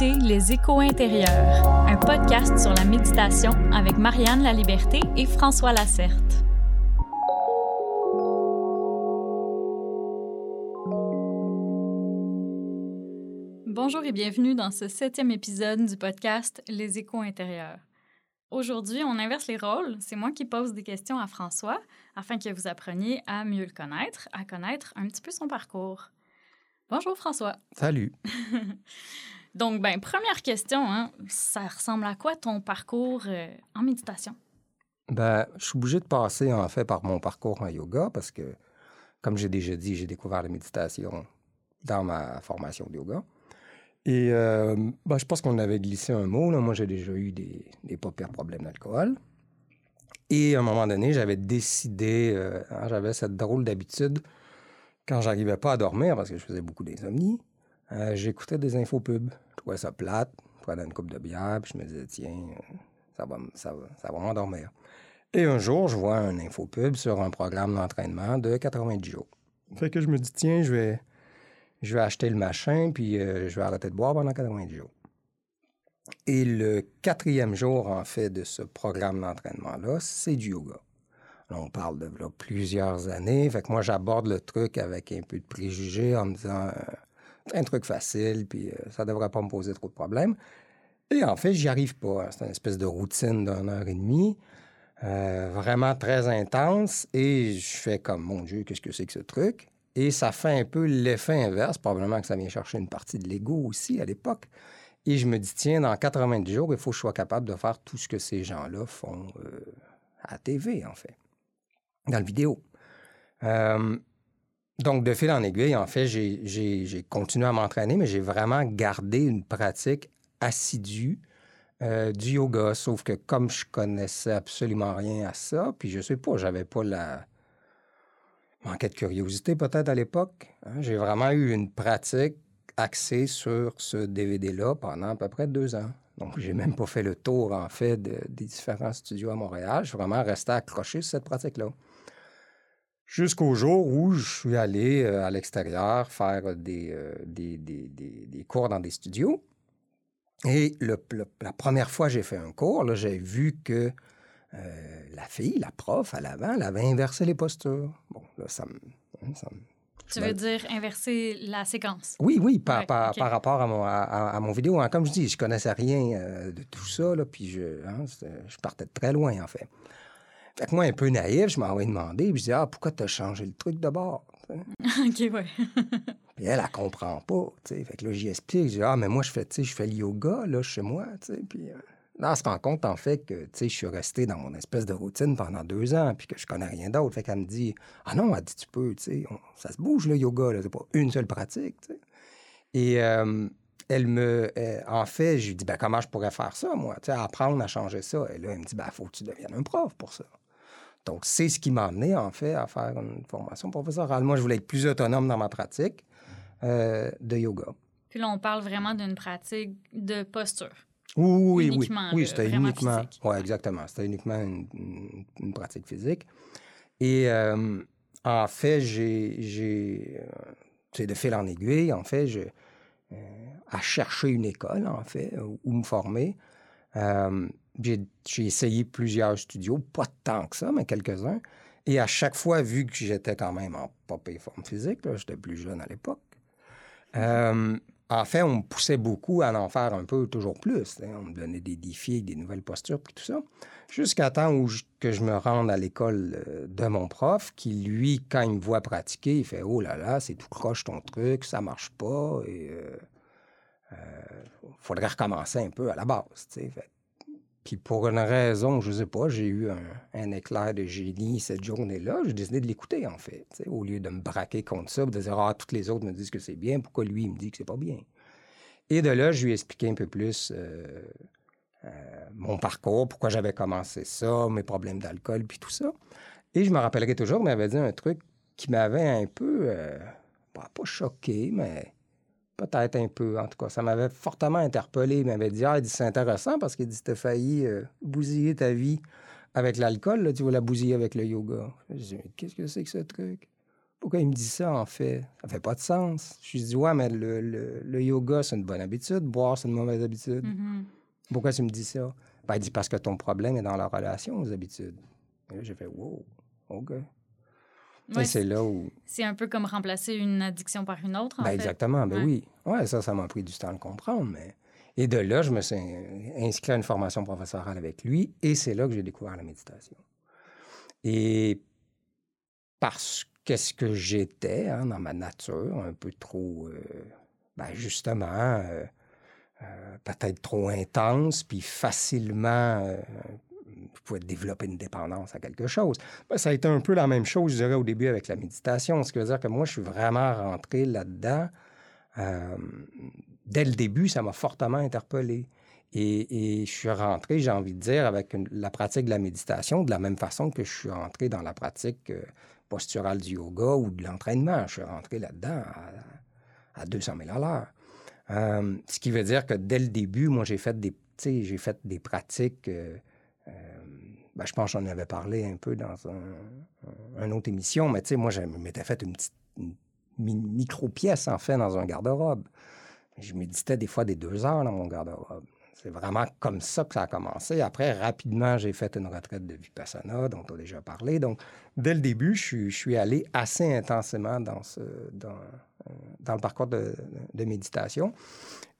écoutez Les Échos intérieurs, un podcast sur la méditation avec Marianne La Liberté et François Lacerte. Bonjour et bienvenue dans ce septième épisode du podcast Les Échos intérieurs. Aujourd'hui, on inverse les rôles. C'est moi qui pose des questions à François afin que vous appreniez à mieux le connaître, à connaître un petit peu son parcours. Bonjour François. Salut. Donc, ben, première question, hein, ça ressemble à quoi ton parcours euh, en méditation? Ben, je suis obligé de passer en fait par mon parcours en yoga parce que, comme j'ai déjà dit, j'ai découvert la méditation dans ma formation de yoga. Et euh, ben, je pense qu'on avait glissé un mot. Moi, j'ai déjà eu des, pas pires problèmes d'alcool. Et à un moment donné, j'avais décidé, euh, hein, j'avais cette drôle d'habitude, quand j'arrivais pas à dormir, parce que je faisais beaucoup d'insomnie, j'écoutais des infopubs. Ça plate. Je prenais une coupe de bière, puis je me disais, tiens, ça va, ça ça va m'endormir. Et un jour, je vois un infopub sur un programme d'entraînement de 90 jours. Fait que je me dis, tiens, je vais, je vais acheter le machin, puis euh, je vais arrêter de boire pendant 90 jours. Et le quatrième jour, en fait, de ce programme d'entraînement-là, c'est du yoga. On parle de là, plusieurs années. Fait que moi, j'aborde le truc avec un peu de préjugés en me disant, euh, un truc facile, puis euh, ça devrait pas me poser trop de problèmes. Et en fait, j'y arrive pas. hein. C'est une espèce de routine d'une heure et demie, euh, vraiment très intense. Et je fais comme, mon Dieu, qu'est-ce que c'est que ce truc? Et ça fait un peu l'effet inverse. Probablement que ça vient chercher une partie de l'ego aussi à l'époque. Et je me dis, tiens, dans 90 jours, il faut que je sois capable de faire tout ce que ces gens-là font euh, à TV, en fait, dans le vidéo. Donc, de fil en aiguille, en fait, j'ai- continué à m'entraîner, mais j'ai vraiment gardé une pratique assidue euh, du yoga. Sauf que comme je connaissais absolument rien à ça, puis je sais pas, j'avais pas la... manquait de curiosité peut-être à l'époque. hein, j'ai vraiment eu une pratique axée sur ce DVD-là pendant à peu près deux ans. Donc, j'ai même pas fait le tour, en fait, de- des différents studios à Montréal. Je suis vraiment resté accroché sur cette pratique-là. Jusqu'au jour où je suis allé euh, à l'extérieur faire des, euh, des, des- des- des cours dans des studios. Et le- le- la première fois que j'ai fait un cours, là, j'ai vu que euh, la fille, la prof, à l'avant, elle avait inversé les postures. Bon, là, ça me... hein, ça me- Tu veux dire inverser la séquence? oui, oui, par, Ouais, par, par rapport à mon, à, mon vidéo. hein. Comme je dis, je connaissais rien euh, de tout ça, là, puis je, hein, je partais de très loin, en fait. Fait que moi, un peu naïf, je m'en vais demander, puis je dis, ah, pourquoi t'as changé le truc de bord? OK, ouais. Puis elle, elle comprend pas, tu sais. Fait que là, j'y explique, je dis, ah, mais moi, je fais, tu sais, je fais le yoga, là, chez moi, tu sais. Puis euh, là, elle se rend compte, en fait, que, tu sais, je suis resté dans mon espèce de routine pendant deux ans, puis que je connais rien d'autre. Fait qu'elle me dit, ah non, elle dit, tu peux, tu sais, on- ça se bouge, le yoga, là, c'est pas une seule pratique, tu sais. Et euh, elle me, euh, en fait, je lui dis, ben, comment je pourrais faire ça, moi, tu sais, apprendre à changer ça. Et là, elle me dit, ben, faut que tu deviennes un prof pour ça. Donc, c'est ce qui m'a amené, en fait, à faire une formation professorale. Moi, je voulais être plus autonome dans ma pratique euh, de yoga. Puis là, on parle vraiment d'une pratique de posture. Oui, oui, oui. Oui, c'était uniquement. Oui, exactement. C'était uniquement une, une- une pratique physique. Et euh, en fait, j'ai. euh, tu sais, de fil en aiguille, en fait, je, euh, à chercher une école, en fait, où, où me former. Euh, j'ai essayé plusieurs studios, pas tant que ça, mais quelques-uns. Et à chaque fois, vu que j'étais quand même en pas forme physique, j'étais plus jeune à l'époque, euh, en fait, on me poussait beaucoup à en faire un peu toujours plus. hein. On me donnait des défis, des nouvelles postures, puis tout ça. Jusqu'à temps où je- que je me rende à l'école euh, de mon prof, qui, lui, quand il me voit pratiquer, il fait Oh là là, c'est tout croche ton truc, ça marche pas, et euh, euh, faudrait recommencer un peu à la base. Fait- Puis pour une raison, je sais pas, j'ai eu un, éclair de génie cette journée-là. J'ai décidé de l'écouter, en fait. Au lieu de me braquer contre ça, de dire Ah, toutes les autres me disent que c'est bien, pourquoi lui, il me dit que c'est pas bien? Et de là, je lui ai expliqué un peu plus euh, euh, mon parcours, pourquoi j'avais commencé ça, mes problèmes d'alcool, puis tout ça. Et je me rappellerai toujours, il m'avait dit un truc qui m'avait un peu, bah, pas choqué, mais peut-être un peu, en tout cas. Ça m'avait fortement interpellé. Il m'avait dit, ah, c'est intéressant parce qu'il dit, t'as failli bousiller ta vie avec l'alcool, tu vas la bousiller avec le yoga. Je dis, qu'est-ce que c'est que ce truc? Pourquoi il me dit ça, en fait? Ça fait pas de sens. Je lui dis, ouais, mais le, yoga, c'est une bonne habitude. Boire, c'est une mauvaise habitude. Mm-hmm. Pourquoi tu me dis ça? Ben, il dit, parce que ton problème est dans la relation aux habitudes. Et là, j'ai fait, wow, OK. C'est là où. C'est un peu comme remplacer une addiction par une autre, en ben, Exactement, ben oui. Ouais, ça, ça m'a pris du temps à le comprendre, mais. Et de là, je me suis inscrit à une formation professorale avec lui et c'est là que j'ai découvert la méditation. Et parce qu'est-ce que j'étais hein, dans ma nature, un peu trop, euh, ben justement, euh, euh, peut-être trop intense, puis facilement, je pouvais développer une dépendance à quelque chose. Ben, ça a été un peu la même chose, je dirais, au début avec la méditation. Ce qui veut dire que moi, je suis vraiment rentré là-dedans dès le début, ça m'a fortement interpellé. Et, je suis rentré, j'ai envie de dire, avec la pratique de la méditation, de la même façon que je suis rentré dans la pratique euh, posturale du yoga ou de l'entraînement. Je suis rentré là-dedans à, 200 000 à l'heure. Euh, ce qui veut dire que dès le début, moi, j'ai fait des, j'ai fait des pratiques. Euh, ben, je pense que j'en avais parlé un peu dans un, une autre émission, mais moi, je m'étais fait une petite micro-pièce, en fait, dans un garde-robe. Je méditais des fois des deux heures dans mon garde-robe. C'est vraiment comme ça que ça a commencé. Après, rapidement, j'ai fait une retraite de Vipassana, dont on a déjà parlé. Donc, dès le début, je suis, allé assez intensément dans, le parcours de, méditation.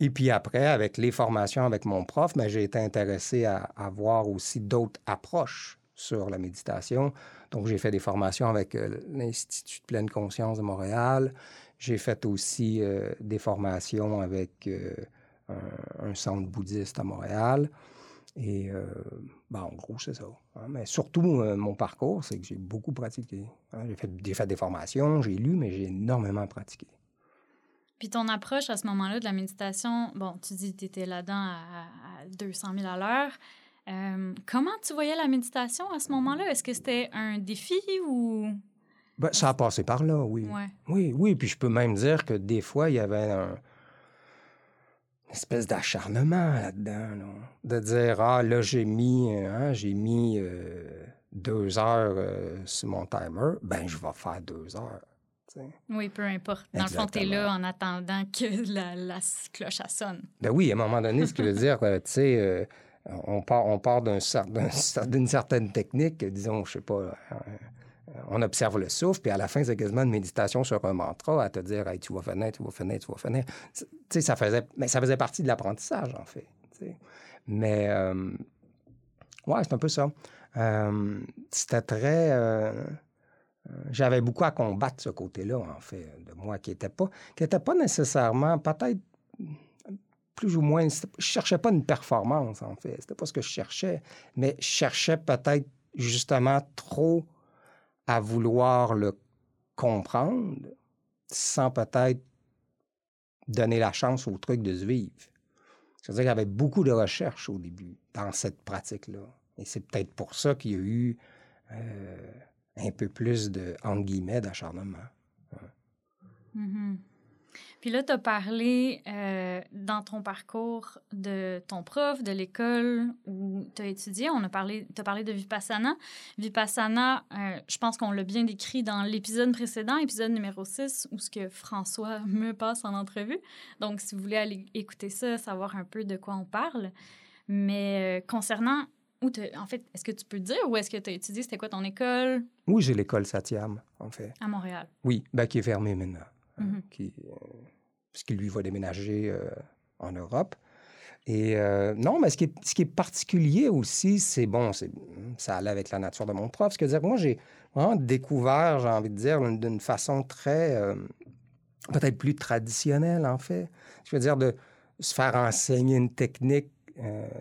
Et puis après, avec les formations avec mon prof, mais ben, j'ai été intéressé à, à voir aussi d'autres approches sur la méditation. Donc, j'ai fait des formations avec euh, l'Institut de pleine conscience de Montréal. J'ai fait aussi euh, des formations avec euh, un, centre bouddhiste à Montréal. Et euh, ben, en gros, c'est ça. Hein. Mais surtout, mon parcours, c'est que j'ai beaucoup pratiqué. Hein. J'ai, fait, fait, des formations, j'ai lu, mais j'ai énormément pratiqué. Puis ton approche à ce moment-là de la méditation, bon, tu dis que tu étais là-dedans à, 200 000 à l'heure. comment tu voyais la méditation à ce moment-là? Est-ce que c'était un défi ou? Ben, ça a passé par là, oui. Oui, oui. Puis je peux même dire que des fois, il y avait un, une espèce d'acharnement là-dedans. De dire, ah, là, j'ai mis, hein, j'ai mis euh, deux heures euh, sur mon timer, ben, je vais faire deux heures. Oui, peu importe. Dans le fond, tu es là en attendant que la, cloche sonne. Ben oui, à un moment donné, ce qui veut dire, tu sais, euh, on part, on part d'une certaine technique, disons, je sais pas, on observe le souffle, puis à la fin, c'est quasiment une méditation sur un mantra à te dire tu vas finir, tu vas finir, tu vas finir. Ça faisait, mais ça faisait partie de l'apprentissage, en fait. Mais, euh, ouais, c'est un peu ça. Euh, c'était très. Euh, j'avais beaucoup à combattre ce côté-là, en fait, de moi, qui n'était pas, pas nécessairement, peut-être plus ou moins. Je cherchais pas une performance, en fait. C'était pas ce que je cherchais, mais je cherchais peut-être justement trop à vouloir le comprendre sans peut-être donner la chance au truc de se vivre. C'est-à-dire qu'il y avait beaucoup de recherches au début dans cette pratique-là. Et c'est peut-être pour ça qu'il y a eu euh, un peu plus de, entre guillemets, d'acharnement. Mm-hmm. Puis là, tu as parlé euh, dans ton parcours de ton prof, de l'école où tu as étudié. On a parlé, tu as parlé de Vipassana. Vipassana, euh, je pense qu'on l'a bien décrit dans l'épisode précédent, épisode numéro 6, où ce que François me passe en entrevue. Donc, si vous voulez aller écouter ça, savoir un peu de quoi on parle. Mais euh, concernant où en fait, est-ce que tu peux dire où est-ce que tu as étudié? C'était quoi ton école? Oui, j'ai l'école Satyam, en fait. À Montréal? Oui, ben, qui est fermée maintenant. Mm-hmm. qui, lui va déménager euh, en Europe. Et euh, non, mais ce qui, est, ce qui est particulier aussi, c'est bon, ça allait avec la nature de mon prof. Ce que dire, moi, j'ai vraiment découvert, j'ai envie de dire, d'une façon très, peut-être plus traditionnelle, en fait. Je veux dire, de se faire enseigner une technique,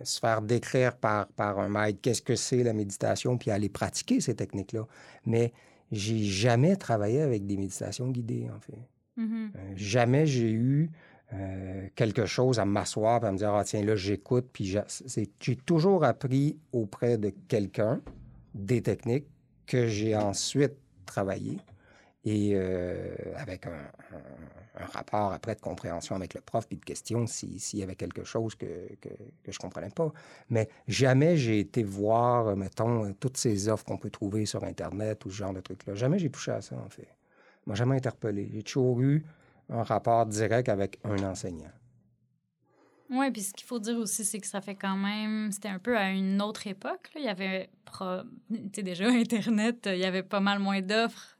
se faire décrire par, par un maître qu'est-ce que c'est la méditation, puis aller pratiquer ces techniques-là. Mais j'ai jamais travaillé avec des méditations guidées, en fait. Mm-hmm. Euh, jamais j'ai eu euh, quelque chose, à m'asseoir, à me dire, ah tiens, là, j'écoute. Puis j'ai toujours appris auprès de quelqu'un des techniques que j'ai ensuite travaillées et euh, avec un, rapport après de compréhension avec le prof, puis de questions s'il y avait quelque chose que, que, je ne comprenais pas. Mais jamais j'ai été voir, mettons, toutes ces offres qu'on peut trouver sur Internet ou ce genre de trucs-là. Jamais j'ai touché à ça, en fait. M'a jamais interpellé. J'ai toujours eu un rapport direct avec un enseignant. Oui, puis ce qu'il faut dire aussi, c'est que ça fait quand même. C'était un peu à une autre époque. Là. Il y avait pro... déjà Internet, il y avait pas mal moins d'offres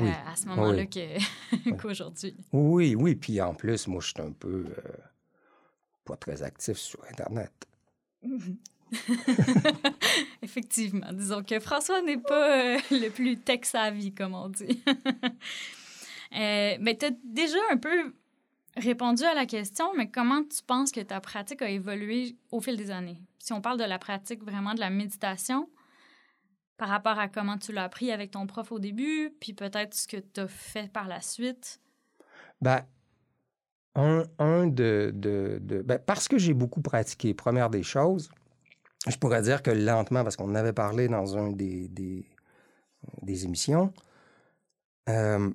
euh, à ce moment-là qu'aujourd'hui. oui, oui. Puis en plus, moi, je suis un peu euh, pas très actif sur Internet. Effectivement. Disons que François n'est pas euh, le plus tech-savvy, comme on dit. mais tu as déjà un peu répondu à la question, mais comment tu penses que ta pratique a évolué au fil des années? Si on parle de la pratique vraiment de la méditation, par rapport à comment tu l'as appris avec ton prof au début, puis peut-être ce que tu as fait par la suite? Ben, un, un de, de, ben, parce que j'ai beaucoup pratiqué, première des choses, je pourrais dire que lentement, parce qu'on avait parlé dans un des, des, des émissions, euh,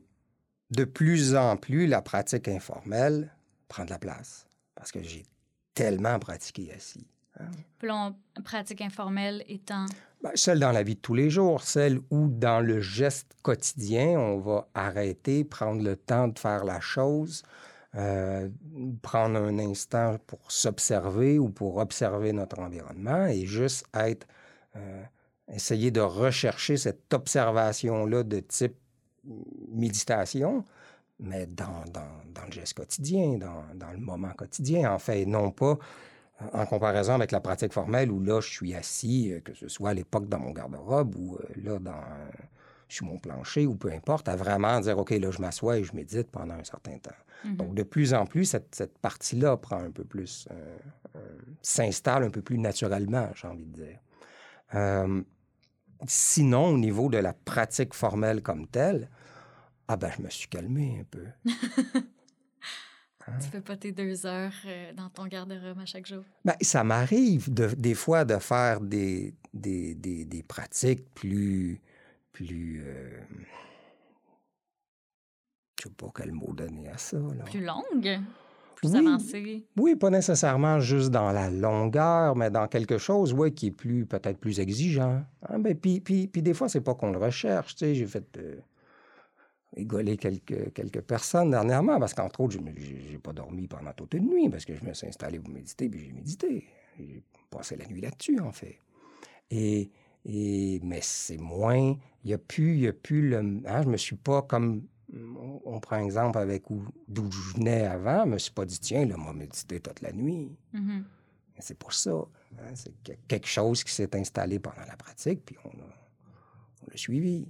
de plus en plus, la pratique informelle prend de la place parce que j'ai tellement pratiqué assis. Hein. pratique informelle étant? Ben, celle dans la vie de tous les jours, celle où dans le geste quotidien, on va arrêter, prendre le temps de faire la chose, euh, prendre un instant pour s'observer ou pour observer notre environnement et juste être, euh, essayer de rechercher cette observation-là de type méditation, mais dans, dans, le geste quotidien, dans, dans, le moment quotidien, en fait, non pas euh, en comparaison avec la pratique formelle où là, je suis assis, que ce soit à l'époque dans mon garde-robe ou là, dans, sur mon plancher ou peu importe, à vraiment dire, OK, là, je m'assois et je médite pendant un certain temps. Mm-hmm. Donc, de plus en plus, cette, cette partie-là prend un peu plus, s'installe un peu plus naturellement, j'ai envie de dire. Sinon, au niveau de la pratique formelle comme telle, ah ben, je me suis calmé un peu. Hein? Tu fais pas tes deux heures euh, dans ton garde-robe à chaque jour? Ben, ça m'arrive des fois de faire des, des, des, pratiques plus. Plus euh... Je sais pas quel mot donner à ça. Plus longues? plus avancé? Oui, pas nécessairement juste dans la longueur, mais dans quelque chose, oui, qui est plus peut-être plus exigeant. Hein? Ben, puis, puis, puis, des fois, c'est pas qu'on le recherche. Tu sais, j'ai fait euh, rigoler quelques, quelques personnes dernièrement, parce qu'entre autres, je n'ai pas dormi pendant toute une nuit, parce que je me suis installé pour méditer, puis j'ai médité. J'ai passé la nuit là-dessus, en fait. Et, et, mais c'est moins, il n'y a plus, il y a plus le... Hein, je me suis pas comme on, prend exemple avec d'où je venais avant, je me suis pas dit, tiens, là, moi, méditer toute la nuit. Mm-hmm. C'est pour ça. Hein, c'est quelque chose qui s'est installé pendant la pratique, puis on l'a suivi.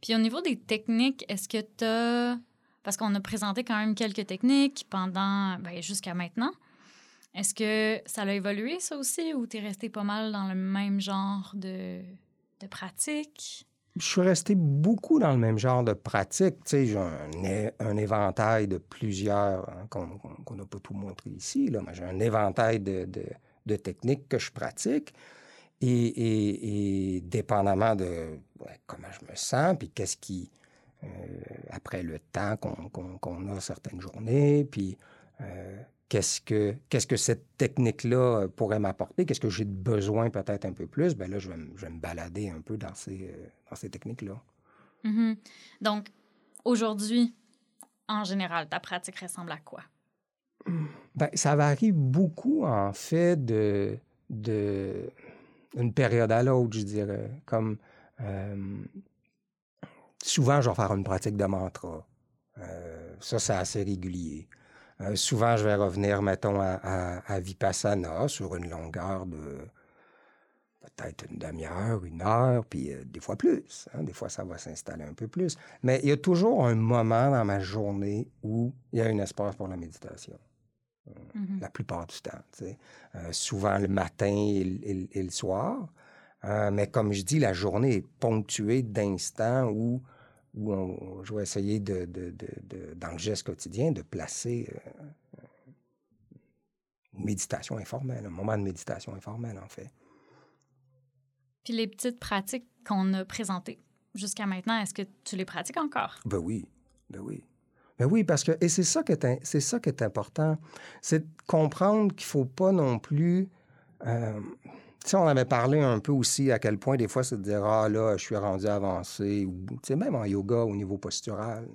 Puis au niveau des techniques, est-ce que tu as. Parce qu'on a présenté quand même quelques techniques pendant. Ben, jusqu'à maintenant. Est-ce que ça a évolué, ça aussi, ou tu es resté pas mal dans le même genre de, de pratique? Je suis resté beaucoup dans le même genre de pratique. Tu sais, j'ai un, éventail de plusieurs, hein, qu'on n'a pas tout montré ici, là, mais j'ai un éventail de, de, techniques que je pratique. Et, dépendamment de comment je me sens, puis qu'est-ce qui, euh, après le temps qu'on a certaines journées, puis euh, qu'est-ce que qu'est-ce que cette technique-là pourrait m'apporter, qu'est-ce que j'ai besoin peut-être un peu plus, ben là, je vais, je vais me balader un peu dans ces, euh, dans ces techniques-là. Mm-hmm. Donc, aujourd'hui, en général, ta pratique ressemble à quoi? Ben, ça varie beaucoup, en fait, de, de une période à l'autre, je dirais. Comme euh, souvent, je vais faire une pratique de mantra. Euh, ça, c'est assez régulier. Euh, souvent, je vais revenir, mettons, à, Vipassana sur une longueur de peut-être une demi-heure, une heure, puis des fois plus. Hein. Des fois, ça va s'installer un peu plus. Mais il y a toujours un moment dans ma journée où il y a un espace pour la méditation. Mm-hmm. La plupart du temps. Euh, souvent le matin et, le soir. Euh, mais comme je dis, la journée est ponctuée d'instants où, où je vais essayer, de, de, de, dans le geste quotidien, de placer une méditation informelle, un moment de méditation informelle, en fait. Puis les petites pratiques qu'on a présentées jusqu'à maintenant, est-ce que tu les pratiques encore? Ben oui, ben oui. Ben oui, parce que, et c'est ça, qui est, c'est ça qui est important, c'est de comprendre qu'il ne faut pas non plus... Euh, on avait parlé un peu aussi à quel point des fois c'est de dire Ah là, je suis rendu avancé, ou même en yoga au niveau postural.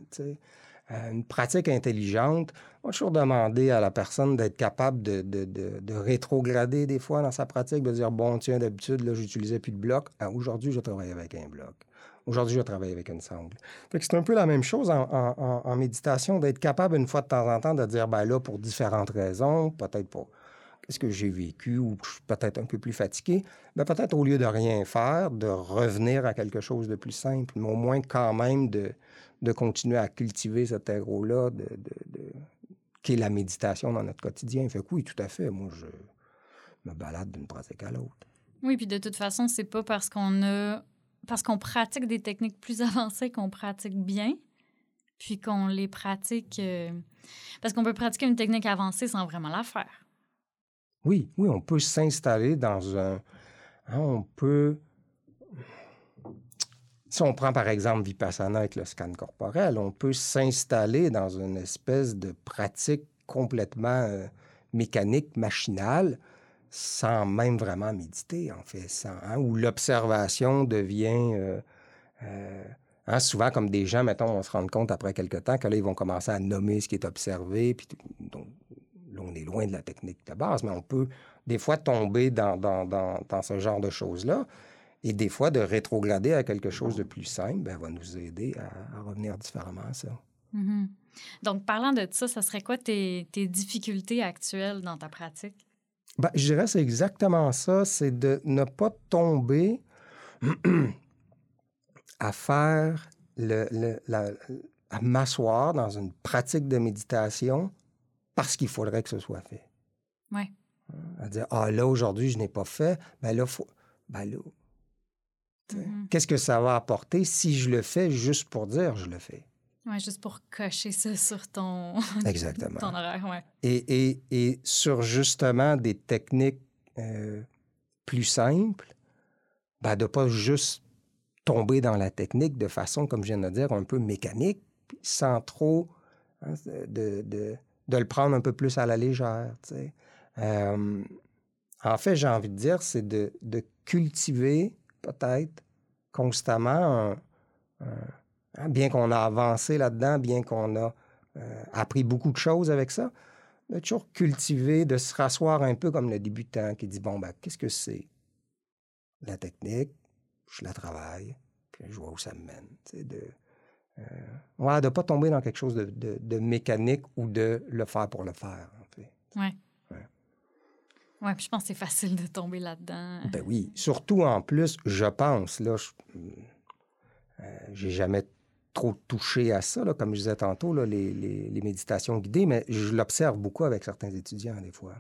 Euh, une pratique intelligente, on va toujours demander à la personne d'être capable de, de, de, rétrograder des fois dans sa pratique, de dire Bon, tiens, d'habitude, là, j'utilisais plus de bloc. Ah, aujourd'hui, je travaille avec un bloc. Aujourd'hui, je travaille avec une sangle. c'est un peu la même chose en, en, en méditation, d'être capable une fois de temps en temps de dire ben là, pour différentes raisons, peut-être pour qu'est-ce que j'ai vécu ou je suis peut-être un peu plus fatigué, mais ben, peut-être au lieu de rien faire, de revenir à quelque chose de plus simple, mais au moins quand même de, de continuer à cultiver cet terreau-là de, de, est la méditation dans notre quotidien. Fait que oui, tout à fait. Moi, je me balade d'une pratique à l'autre. Oui, puis de toute façon, c'est pas parce qu'on a parce qu'on pratique des techniques plus avancées qu'on pratique bien, puis qu'on les pratique euh, parce qu'on peut pratiquer une technique avancée sans vraiment la faire. Oui, oui, on peut s'installer dans un. Hein, on peut. Si on prend par exemple Vipassana avec le scan corporel, on peut s'installer dans une espèce de pratique complètement euh, mécanique, machinale, sans même vraiment méditer, en fait, sans, hein, où l'observation devient. Euh, euh, hein, souvent, comme des gens, mettons, on se rend compte après quelque temps que là, ils vont commencer à nommer ce qui est observé, puis donc, on est loin de la technique de base, mais on peut des fois tomber dans, dans, ce genre de choses-là. Et des fois, de rétrograder à quelque chose de plus simple, ben, va nous aider à, revenir différemment à ça. Mm-hmm. Donc, parlant de ça, ça serait quoi tes, difficultés actuelles dans ta pratique? Ben, je dirais c'est exactement ça, c'est de ne pas tomber à faire le, à m'asseoir dans une pratique de méditation parce qu'il faudrait que ce soit fait. Oui. À dire, ah là, aujourd'hui, je n'ai pas fait, ben là, faut... ben là, mm-hmm. qu'est-ce que ça va apporter si je le fais juste pour dire je le fais? Oui, juste pour cocher ça sur ton, Exactement. ton horaire, ouais. et, et, et, sur justement des techniques euh, plus simples, ben de ne pas juste tomber dans la technique de façon, comme je viens de dire, un peu mécanique, sans trop hein, de, de, de le prendre un peu plus à la légère. Euh, en fait, j'ai envie de dire, c'est de, cultiver peut-être constamment, hein, bien qu'on a avancé là-dedans, bien qu'on a euh, appris beaucoup de choses avec ça, de toujours cultiver, de se rasseoir un peu comme le débutant qui dit, bon, ben, qu'est-ce que c'est? La technique, je la travaille, puis je vois où ça me mène. De, ouais, de ne pas tomber dans quelque chose de, de, mécanique ou de le faire pour le faire, en fait. Oui. Ouais. puis je pense que c'est facile de tomber là-dedans. Ben oui. Surtout en plus, je pense, là, je euh, j'ai jamais trop touché à ça, là, comme je disais tantôt, là, les, les, les, méditations guidées, mais je l'observe beaucoup avec certains étudiants, des fois,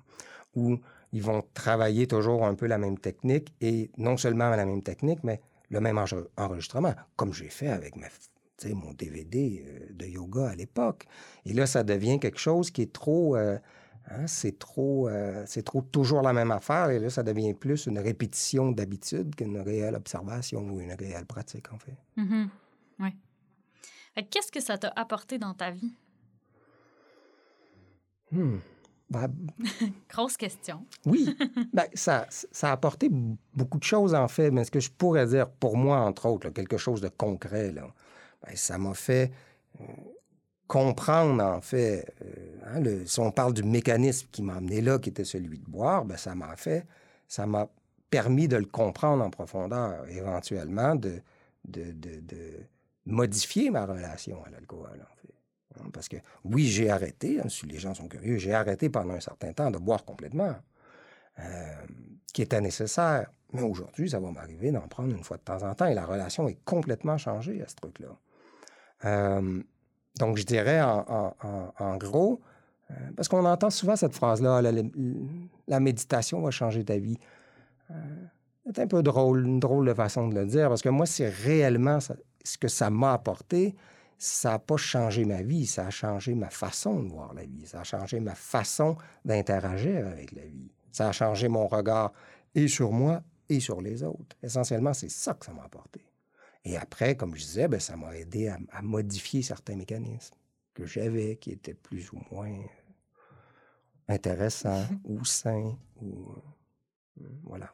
où ils vont travailler toujours un peu la même technique, et non seulement la même technique, mais le même enregistrement, comme j'ai fait avec ma, mon DVD euh, de yoga à l'époque. Et là, ça devient quelque chose qui est trop... Euh, hein, c'est trop, euh, c'est trop toujours la même affaire. Et là, ça devient plus une répétition d'habitude qu'une réelle observation ou une réelle pratique, en fait. Mm-hmm. Oui. Qu'est-ce que ça t'a apporté dans ta vie? Hmm. Ben, Grosse question. oui, ben, ça, ça a apporté beaucoup de choses, en fait. Mais ce que je pourrais dire, pour moi, entre autres, quelque chose de concret, là, ben, ça m'a fait euh, comprendre, en fait, euh, hein, si on parle du mécanisme qui m'a amené là, qui était celui de boire, ben, ça m'a fait, ça m'a permis de le comprendre en profondeur, éventuellement, de, modifier ma relation à l'alcool, en fait. Hein, parce que oui, j'ai arrêté, hein, si les gens sont curieux, j'ai arrêté pendant un certain temps de boire complètement, euh, qui était nécessaire. Mais aujourd'hui, ça va m'arriver d'en prendre une fois de temps en temps et la relation est complètement changée à ce truc-là. Euh, donc, je dirais en, gros, euh, parce qu'on entend souvent cette phrase-là, la, méditation va changer ta vie. Euh, c'est un peu drôle, une drôle de façon de le dire, parce que moi, c'est réellement ce que ça m'a apporté. ça n'a pas changé ma vie, ça a changé ma façon de voir la vie, ça a changé ma façon d'interagir avec la vie, ça a changé mon regard et sur moi et sur les autres. Essentiellement, c'est ça que ça m'a apporté. Et après, comme je disais, ben, ça m'a aidé à, à, modifier certains mécanismes que j'avais, qui étaient plus ou moins euh, intéressants ou sains. Ou, euh, voilà.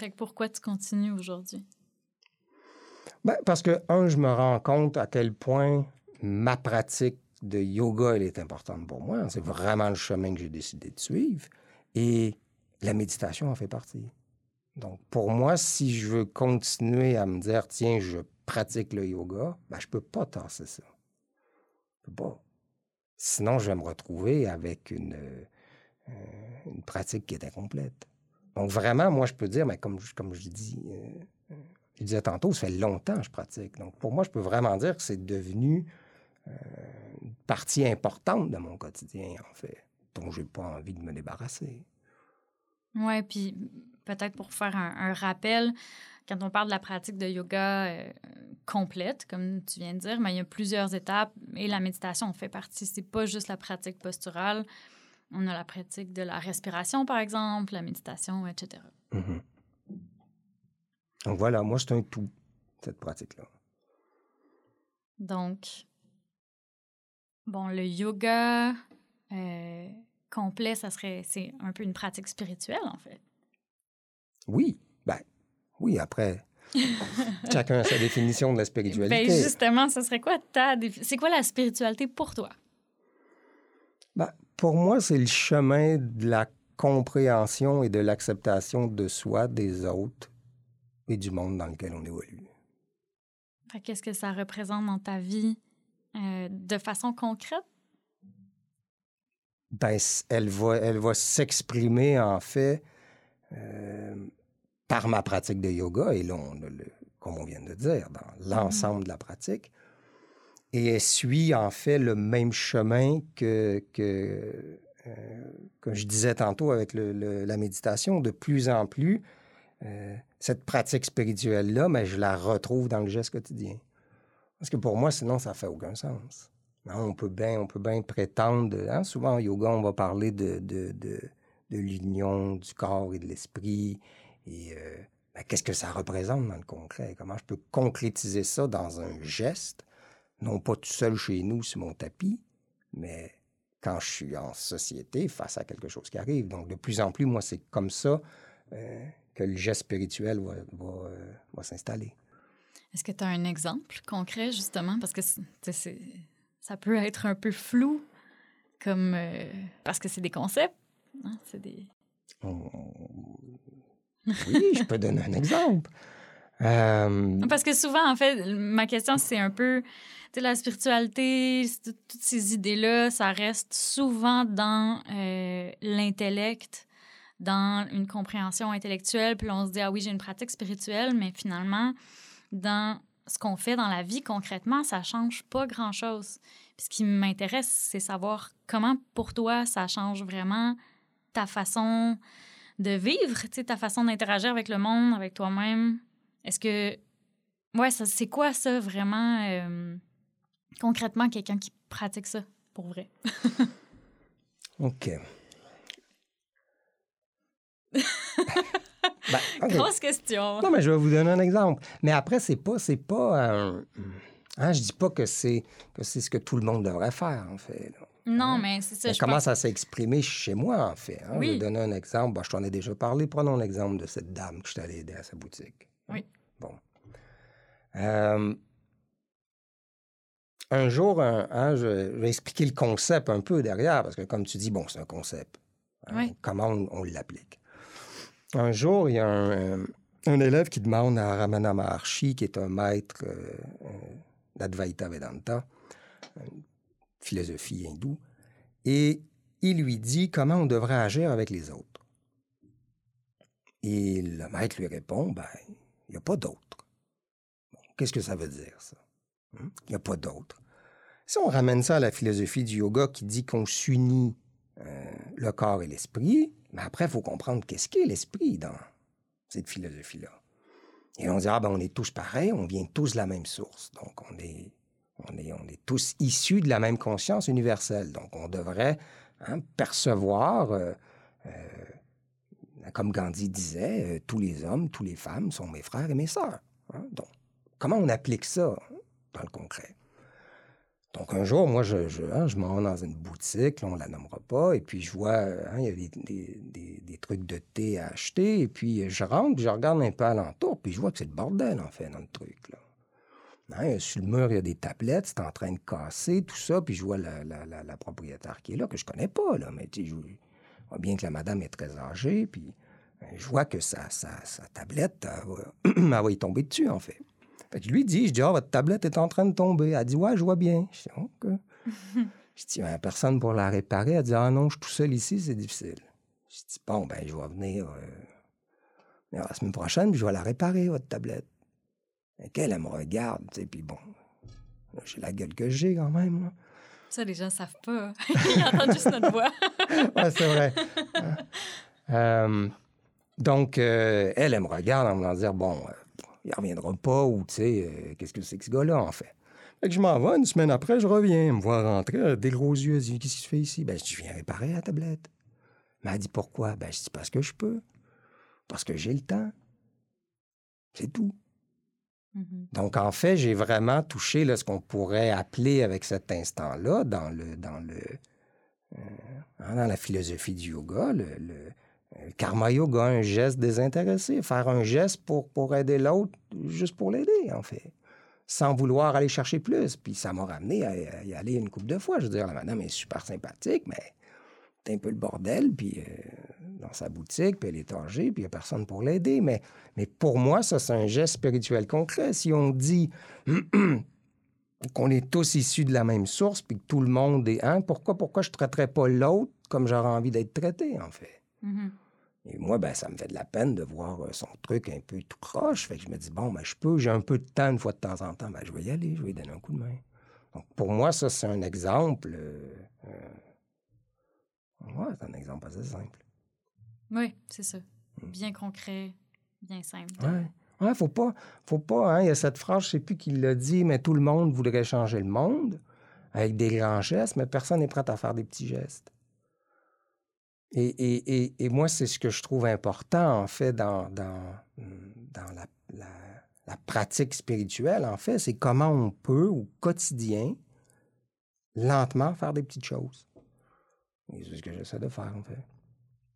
Fait pourquoi tu continues aujourd'hui? Ben, parce que, un, je me rends compte à quel point ma pratique de yoga, elle est importante pour moi. C'est vraiment le chemin que j'ai décidé de suivre. Et la méditation en fait partie. Donc, pour moi, si je veux continuer à me dire, tiens, je pratique le yoga, ben, je ne peux pas tasser ça. Je peux pas. Sinon, je vais me retrouver avec une, euh, pratique qui est incomplète. Donc, vraiment, moi, je peux dire, mais comme, comme je dis, euh, je disais tantôt, ça fait longtemps que je pratique. Donc, pour moi, je peux vraiment dire que c'est devenu euh, une partie importante de mon quotidien, en fait, dont je n'ai pas envie de me débarrasser. Oui, puis peut-être pour faire un, rappel, quand on parle de la pratique de yoga euh, complète, comme tu viens de dire, mais il y a plusieurs étapes et la méditation en fait partie. C'est pas juste la pratique posturale. On a la pratique de la respiration, par exemple, la méditation, etc. Mm-hmm. Donc voilà, moi, c'est un tout, cette pratique-là. Donc, bon, le yoga euh, complet, ça serait, c'est un peu une pratique spirituelle, en fait. Oui, ben, oui, après, chacun a sa définition de la spiritualité. Ben justement, ce serait quoi ta C'est quoi la spiritualité pour toi? Ben, pour moi, c'est le chemin de la compréhension et de l'acceptation de soi, des autres et du monde dans lequel on évolue. Qu'est-ce que ça représente dans ta vie euh, de façon concrète? Ben, elle va, elle va s'exprimer, en fait, euh, par ma pratique de yoga, et là, comme on vient de dire, dans mm-hmm. l'ensemble de la pratique. Et elle suit, en fait, le même chemin que, que, euh, que je disais tantôt avec le, la méditation. De plus en plus, euh, cette pratique spirituelle-là, mais je la retrouve dans le geste quotidien. Parce que pour moi, sinon, ça fait aucun sens. Hein, on peut bien, on peut bien prétendre, hein, souvent en yoga, on va parler de, de, de, de l'union du corps et de l'esprit. Et euh, ben, qu'est-ce que ça représente dans le concret? Comment je peux concrétiser ça dans un geste, non pas tout seul chez nous sur mon tapis, mais quand je suis en société face à quelque chose qui arrive? Donc, de plus en plus, moi, c'est comme ça euh, que le geste spirituel va, va, euh, va s'installer. Est-ce que tu as un exemple concret, justement? Parce que ça peut être un peu flou, comme parce que c'est des concepts, Hein, c'est des... Oui, je peux donner un exemple. Euh, Parce que souvent, en fait, ma question, c'est un peu, la spiritualité, toutes ces idées-là, ça reste souvent dans euh, l'intellect, dans une compréhension intellectuelle, puis on se dit, ah oui, j'ai une pratique spirituelle, mais finalement, dans ce qu'on fait dans la vie concrètement, ça change pas grand-chose. ce qui m'intéresse, c'est savoir comment, pour toi, ça change vraiment ta façon de vivre, ta façon d'interagir avec le monde, avec toi-même. Est-ce que. Ouais, c'est quoi ça vraiment, euh, concrètement, quelqu'un qui pratique ça, pour vrai? OK. ben, Grosse question. Non, mais je vais vous donner un exemple. Mais après, c'est pas, c'est pas, euh, hein, je dis pas que c'est que c'est ce que tout le monde devrait faire, en fait. Non, hein? mais c'est ça. je comment ça s'est exprimé chez moi, en fait. Hein? Je vais donner un exemple. je t'en ai déjà parlé. Prenons l'exemple de cette dame que je suis allé aider à sa boutique. Hein? Oui. Bon. Euh, un jour, je, vais expliquer le concept un peu derrière, parce que comme tu dis, bon, c'est un concept. Oui. Comment on, l'applique? Un jour, il y a un, élève qui demande à Ramana Maharshi, qui est un maître euh, euh, d'Advaita Vedanta, philosophie hindoue, et il lui dit comment on devrait agir avec les autres. Et le maître lui répond, ben, il n'y a pas d'autre. Qu'est-ce que ça veut dire, ça? Hmm? Il n'y a pas d'autre. Si on ramène ça à la philosophie du yoga qui dit qu'on s'unit euh, le corps et l'esprit, mais ben, après, il faut comprendre qu'est-ce qu'est l'esprit dans cette philosophie-là. Et on dit, ah ben, on est tous pareils, on vient tous de la même source. Donc, on est On est, tous issus de la même conscience universelle. Donc, on devrait hein, percevoir, euh, euh, comme Gandhi disait, euh, tous les hommes, toutes les femmes sont mes frères et mes sœurs. Hein. Donc, comment on applique ça dans le concret? Donc, un jour, moi, je, je, hein, m'en vais dans une boutique, on ne la nommera pas, et puis je vois, il y a des, trucs de thé à acheter, et puis je rentre, je regarde un peu alentour, puis je vois que c'est le bordel, en fait, dans le truc. Hein, sur le mur, il y a des tablettes, c'est en train de casser, tout ça, puis je vois la, la, la, la propriétaire qui est là, que je connais pas, là, mais je vois bien que la madame est très âgée, puis ben, je vois que sa, sa, sa tablette, elle va, elle va y tomber dessus, en fait. Fait que je lui dis, je dis, ah, votre tablette est en train de tomber. Elle dit, ouais, je vois bien. Je dis, OK. je dis, a personne pour la réparer. Elle dit, ah non, je suis tout seul ici, c'est difficile. Je dis, bon, ben, je vais venir, euh, la semaine prochaine, puis je vais la réparer, votre tablette. Elle me regarde, tu sais, puis bon, j'ai la gueule que j'ai quand même. Là. Ça, les gens ne savent pas. Ils entendent juste notre voix. ouais, c'est vrai. euh, donc, euh, elle, elle me regarde en me disant, bon, euh, il reviendra pas ou, tu sais, euh, qu'est-ce que c'est que ce gars-là, en fait? Fait que je m'en vais, une semaine après, je reviens, me voir rentrer, des gros yeux. Elle dit, qu'est-ce que tu fais ici? Ben, je dis, je viens réparer la tablette. Mais elle dit, pourquoi? Ben, je dis, parce que je peux. Parce que j'ai le temps. C'est tout. Mm-hmm. Donc, en fait, j'ai vraiment touché là, ce qu'on pourrait appeler avec cet instant-là dans le dans le euh, dans la philosophie du yoga, le, le, euh, karma yoga, un geste désintéressé, faire un geste pour, pour aider l'autre, juste pour l'aider, en fait, sans vouloir aller chercher plus. Puis ça m'a ramené à, y aller une couple de fois. Je veux dire, la madame est super sympathique, mais c'est un peu le bordel, puis euh, dans sa boutique, puis elle est âgée, puis il n'y a personne pour l'aider. Mais, mais pour moi, ça, c'est un geste spirituel concret. Si on dit qu'on est tous issus de la même source, puis que tout le monde est un, pourquoi, pourquoi je ne traiterais pas l'autre comme j'aurais envie d'être traité, en fait? Mm-hmm. Et moi, ben, ça me fait de la peine de voir euh, son truc un peu tout croche. Fait que je me dis, bon, ben, je peux, j'ai un peu de temps une fois de temps en temps, ben, je vais y aller, je vais lui donner un coup de main. Donc, pour moi, ça, c'est un exemple. Euh, euh, ouais, c'est un exemple assez simple. Oui, c'est ça. Mm. Bien concret, bien simple. Oui. Ouais, faut pas, faut pas, hein, il y a cette phrase, je sais plus qui l'a dit, mais tout le monde voudrait changer le monde avec des grands gestes, mais personne n'est prêt à faire des petits gestes. Et, et, et, et, moi, c'est ce que je trouve important, en fait, dans, dans, dans la, la, la, pratique spirituelle, en fait, c'est comment on peut, au quotidien, lentement faire des petites choses. Et c'est ce que j'essaie de faire, en fait.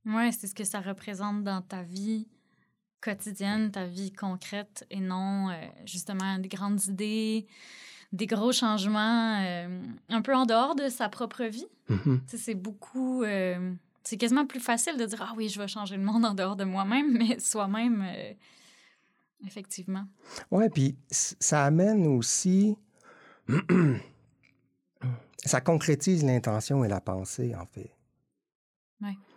Oui, c'est ce que ça représente dans ta vie quotidienne, ta vie concrète, et non, euh, justement, des grandes idées, des gros changements, euh, un peu en dehors de sa propre vie. Mm -hmm. C'est beaucoup... Euh, c'est quasiment plus facile de dire Ah oui, je vais changer le monde en dehors de moi-même, mais soi-même, effectivement. Oui, puis ça amène aussi. ça concrétise l'intention et la pensée, en fait.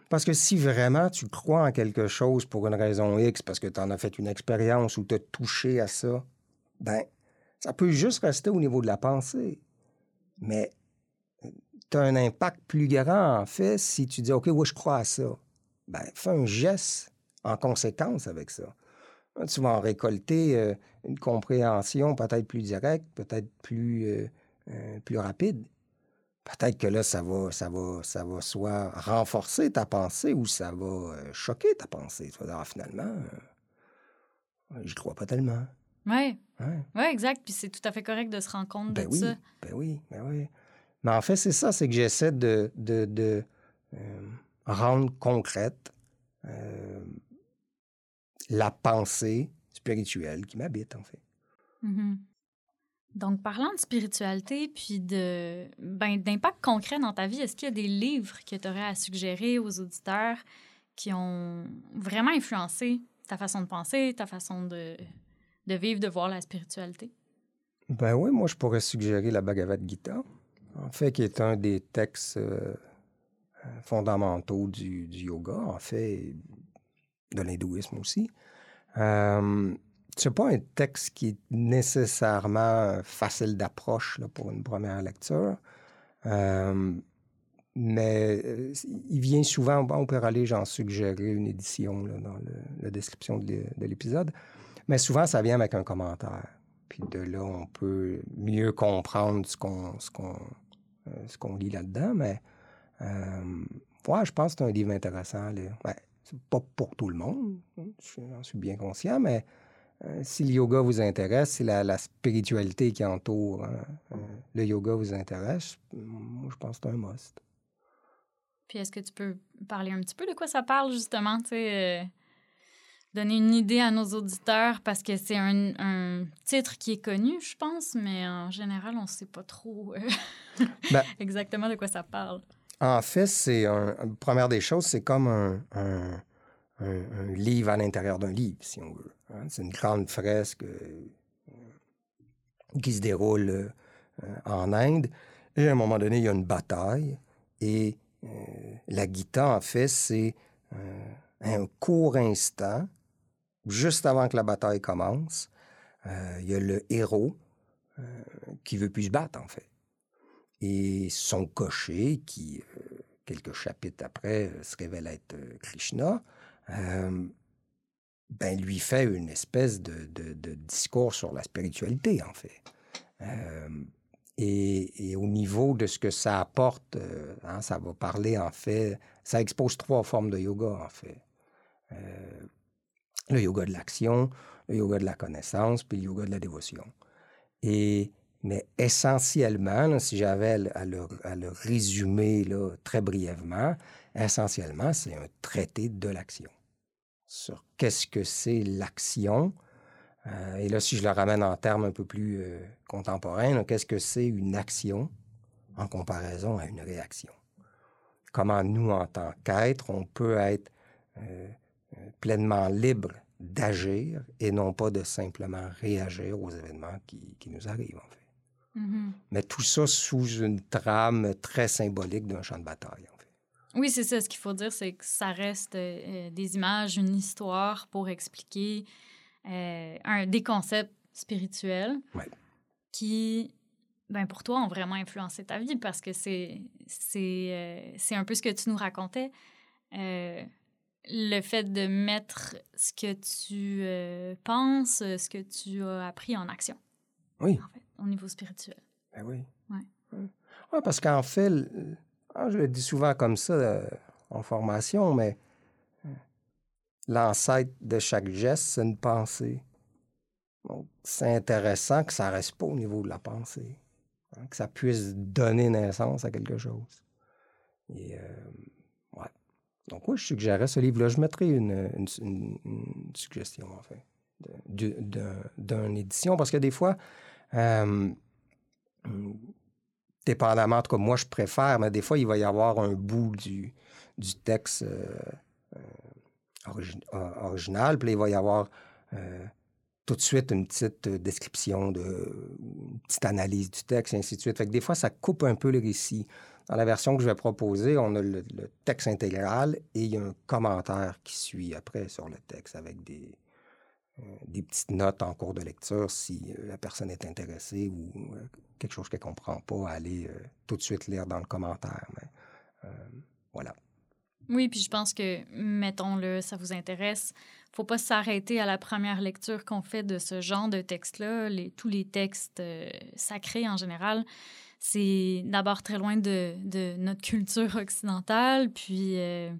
Parce que si vraiment tu crois en quelque chose pour une raison X, parce que tu en as fait une expérience ou tu as touché à ça, ben, ça peut juste rester au niveau de la pensée. Mais tu as un impact plus grand, en fait, si tu dis, OK, oui, je crois à ça. Ben, fais un geste en conséquence avec ça. Tu vas en récolter euh, une compréhension peut-être plus directe, peut-être plus, euh, euh, plus rapide. Peut-être que là, ça va, ça, va, ça va soit renforcer ta pensée ou ça va choquer ta pensée. Tu vas dire, ah, finalement, je crois pas tellement. Oui. Ouais. ouais. exact. Puis c'est tout à fait correct de se rendre compte ben de oui, ça. Ben oui, ben oui. Mais en fait, c'est ça, c'est que j'essaie de, de, de euh, rendre concrète euh, la pensée spirituelle qui m'habite, en fait. Mm-hmm. Donc, parlant de spiritualité, puis de ben, d'impact concret dans ta vie, est-ce qu'il y a des livres que tu aurais à suggérer aux auditeurs qui ont vraiment influencé ta façon de penser, ta façon de, de vivre, de voir la spiritualité? Ben oui, moi, je pourrais suggérer la Bhagavad Gita en fait, qui est un des textes euh, fondamentaux du, du, yoga, en fait, de l'hindouisme aussi. Euh, c'est pas un texte qui est nécessairement facile d'approche pour une première lecture. Euh, mais euh, il vient souvent, on peut aller, j'en suggérer une édition dans la description de l'épisode, mais souvent ça vient avec un commentaire. Puis de là, on peut mieux comprendre ce qu'on euh, lit là-dedans. Mais euh, ouais, je pense que c'est un livre intéressant. Là. Ouais, c'est pas pour tout le monde, hein, j'en suis bien conscient, mais euh, si le yoga vous intéresse, si la, la spiritualité qui entoure hein, euh, le yoga vous intéresse, moi, je pense que c'est un must. Puis est-ce que tu peux parler un petit peu de quoi ça parle, justement, tu sais, euh, donner une idée à nos auditeurs, parce que c'est un, un titre qui est connu, je pense, mais en général, on ne sait pas trop euh, Ben- exactement de quoi ça parle. En fait, c'est un, première des choses, c'est comme un, un- un- livre à l'intérieur d'un livre, si on veut. hein. C'est une grande fresque euh, qui se déroule euh, en Inde. Et à un moment donné, il y a une bataille. Et euh, la Gita, en fait, c'est un court instant, juste avant que la bataille commence. il y a le héros qui veut plus se battre, en fait et son cocher, qui, quelques chapitres après, se révèle être Krishna, ben, lui fait une espèce de, discours sur la spiritualité, en fait. Et, au niveau de ce que ça apporte, euh, hein, ça va parler, en fait, ça expose trois formes de yoga, en fait. Le yoga de l'action, le yoga de la connaissance, puis le yoga de la dévotion. Et mais essentiellement, si j'avais à à le résumer là, très brièvement, essentiellement, c'est un traité de l'action. Sur qu'est-ce que c'est l'action. Euh, et là, si je le ramène en termes un peu plus euh, contemporains, qu'est-ce que c'est une action en comparaison à une réaction? Comment nous, en tant qu'être, on peut être euh, pleinement libre d'agir et non pas de simplement réagir aux événements qui, qui nous arrivent, en fait? Mhm. Mais tout ça sous une trame très symbolique d'un champ de bataille. Oui, c'est ça. Ce qu'il faut dire, c'est que ça reste euh, des images, une histoire pour expliquer euh, un, des concepts spirituels Ouais. qui, ben, pour toi, ont vraiment influencé ta vie parce que c'est c'est euh, c'est un peu ce que tu nous racontais. Euh, le fait de mettre ce que tu penses, ce que tu as appris en action, Oui, en fait, au niveau spirituel. ben oui. Ouais. Ouais. Parce qu'en fait, je le dis souvent comme ça euh, en formation, mais l'ancêtre de chaque geste, c'est une pensée. Donc, c'est intéressant que ça reste pas au niveau de la pensée, hein, que ça puisse donner naissance à quelque chose. Et, euh, ouais. Donc, oui, je suggérerais ce livre-là. Je mettrais une, suggestion, en fait, d'une édition, parce que des fois, euh, dépendamment, en tout cas, moi, je préfère, mais des fois, il va y avoir un bout du, du texte euh, euh, euh, original, puis il va y avoir tout de suite une petite description, de, une petite analyse du texte, et ainsi de suite. Fait que des fois, ça coupe un peu le récit. Dans la version que je vais proposer, on a le, le texte intégral et il y a un commentaire qui suit après sur le texte avec des, des petites notes en cours de lecture si euh, la personne est intéressée ou euh, quelque chose qu'elle ne comprend pas, aller euh, tout de suite lire dans le commentaire. Euh, voilà. Oui, puis je pense que, mettons-le, ça vous intéresse, faut pas s'arrêter à la première lecture qu'on fait de ce genre de texte-là. Tous les textes euh, sacrés en général, c'est d'abord très loin de, de notre culture occidentale, puis euh,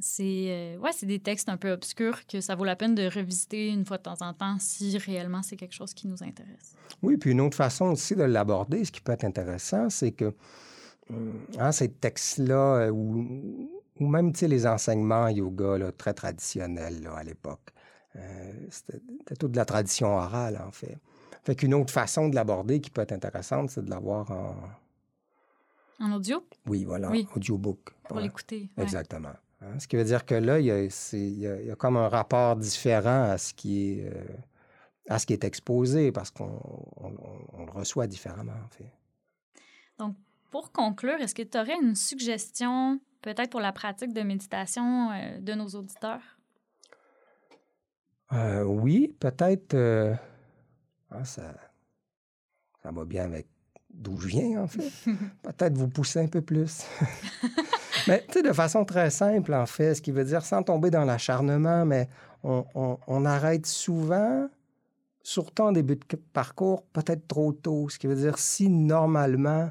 c'est euh, ouais, c'est des textes un peu obscurs que ça vaut la peine de revisiter une fois de temps en temps si réellement c'est quelque chose qui nous intéresse. Oui, puis une autre façon aussi de l'aborder, ce qui peut être intéressant, c'est que hum, hein, ces textes-là, euh, ou, ou même les enseignements yoga là, très traditionnels là, à l'époque, euh, c'était c'était toute de la tradition orale, en fait. Fait qu'une autre façon de l'aborder qui peut être intéressante, c'est de l'avoir en, En audio, oui, voilà, Oui. audiobook. pour Ouais, l'écouter. ouais. Exactement. Hein, Ce qui veut dire que là, il y a, c'est- il y a- il y a comme un rapport différent à ce qui est, euh, à ce qui est exposé parce qu'on on- on- on le reçoit différemment, en fait. Pour conclure, est-ce que tu aurais une suggestion peut-être pour la pratique de méditation euh, de nos auditeurs? Euh, oui, peut-être. ah, ça, ça va bien avec d'où je viens, en fait. peut-être vous pousser un peu plus. mais tu sais, de façon très simple, en fait, ce qui veut dire sans tomber dans l'acharnement, mais on, on- on arrête souvent surtout en début de parcours, peut-être trop tôt. Ce qui veut dire, si normalement,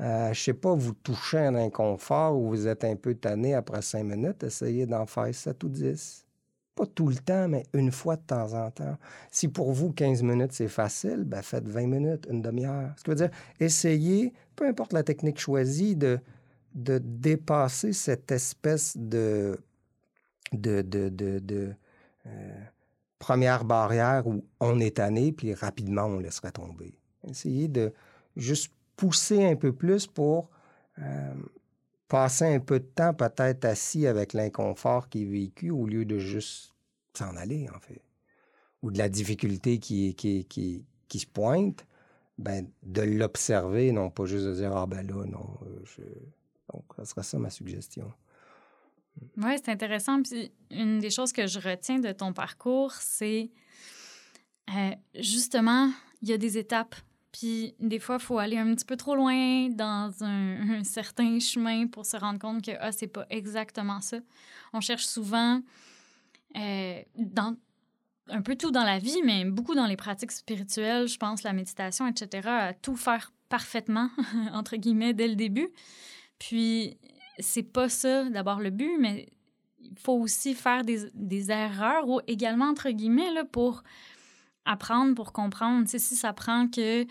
euh, je sais pas, vous touchez un inconfort ou vous êtes un peu tanné après cinq minutes, essayez d'en faire 7 ou 10. Pas tout le temps, mais une fois de temps en temps. Si pour vous, 15 minutes, c'est facile, ben faites 20 minutes, une demi-heure. Ce qui veut dire, essayez, peu importe la technique choisie, de, de dépasser cette espèce de, de, de, de, euh, première barrière où on est tanné, puis rapidement, on laisserait tomber. Essayez de juste pousser un peu plus pour euh, passer un peu de temps peut-être assis avec l'inconfort qui est vécu au lieu de juste s'en aller, en fait. Ou de la difficulté qui, qui, qui, se pointe, ben, de l'observer, non pas juste de dire Ah ben là, non. Euh. Donc, ça sera ça ma suggestion. Oui, c'est intéressant. Puis une des choses que je retiens de ton parcours, c'est euh, justement, il y a des étapes. Puis des fois, il faut aller un petit peu trop loin dans un, certain chemin pour se rendre compte que ah, c'est pas exactement ça. On cherche souvent euh, dans un peu tout dans la vie, mais beaucoup dans les pratiques spirituelles, je pense, la méditation, etc., à tout faire parfaitement, entre guillemets, dès le début. Puis c'est pas ça d'abord le but, mais il faut aussi faire des, des erreurs ou également, entre guillemets, là, pour apprendre, pour comprendre. Tu sais, si ça prend que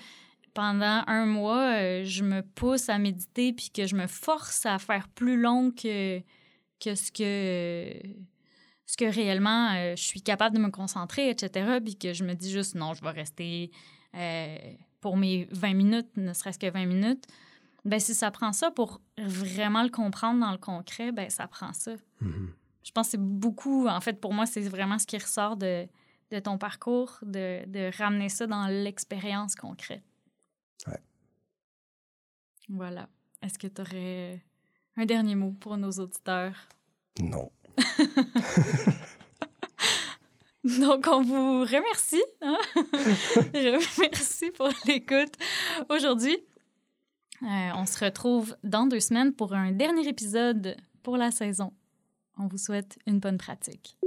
pendant un mois, euh, je me pousse à méditer puis que je me force à faire plus long que, que ce que ce que réellement euh, je suis capable de me concentrer, etc. Puis que je me dis juste non, je vais rester euh, pour mes 20 minutes, ne serait-ce que 20 minutes ben si ça prend ça pour vraiment le comprendre dans le concret, ben ça prend ça. Mm-hmm. Je pense que c'est beaucoup, en fait, pour moi, c'est vraiment ce qui ressort de, de ton parcours, de, de ramener ça dans l'expérience concrète. Ouais. Voilà. Est-ce que tu aurais un dernier mot pour nos auditeurs? Non. Donc, on vous remercie. Hein? Merci pour l'écoute aujourd'hui. Euh, on se retrouve dans deux semaines pour un dernier épisode pour la saison. On vous souhaite une bonne pratique.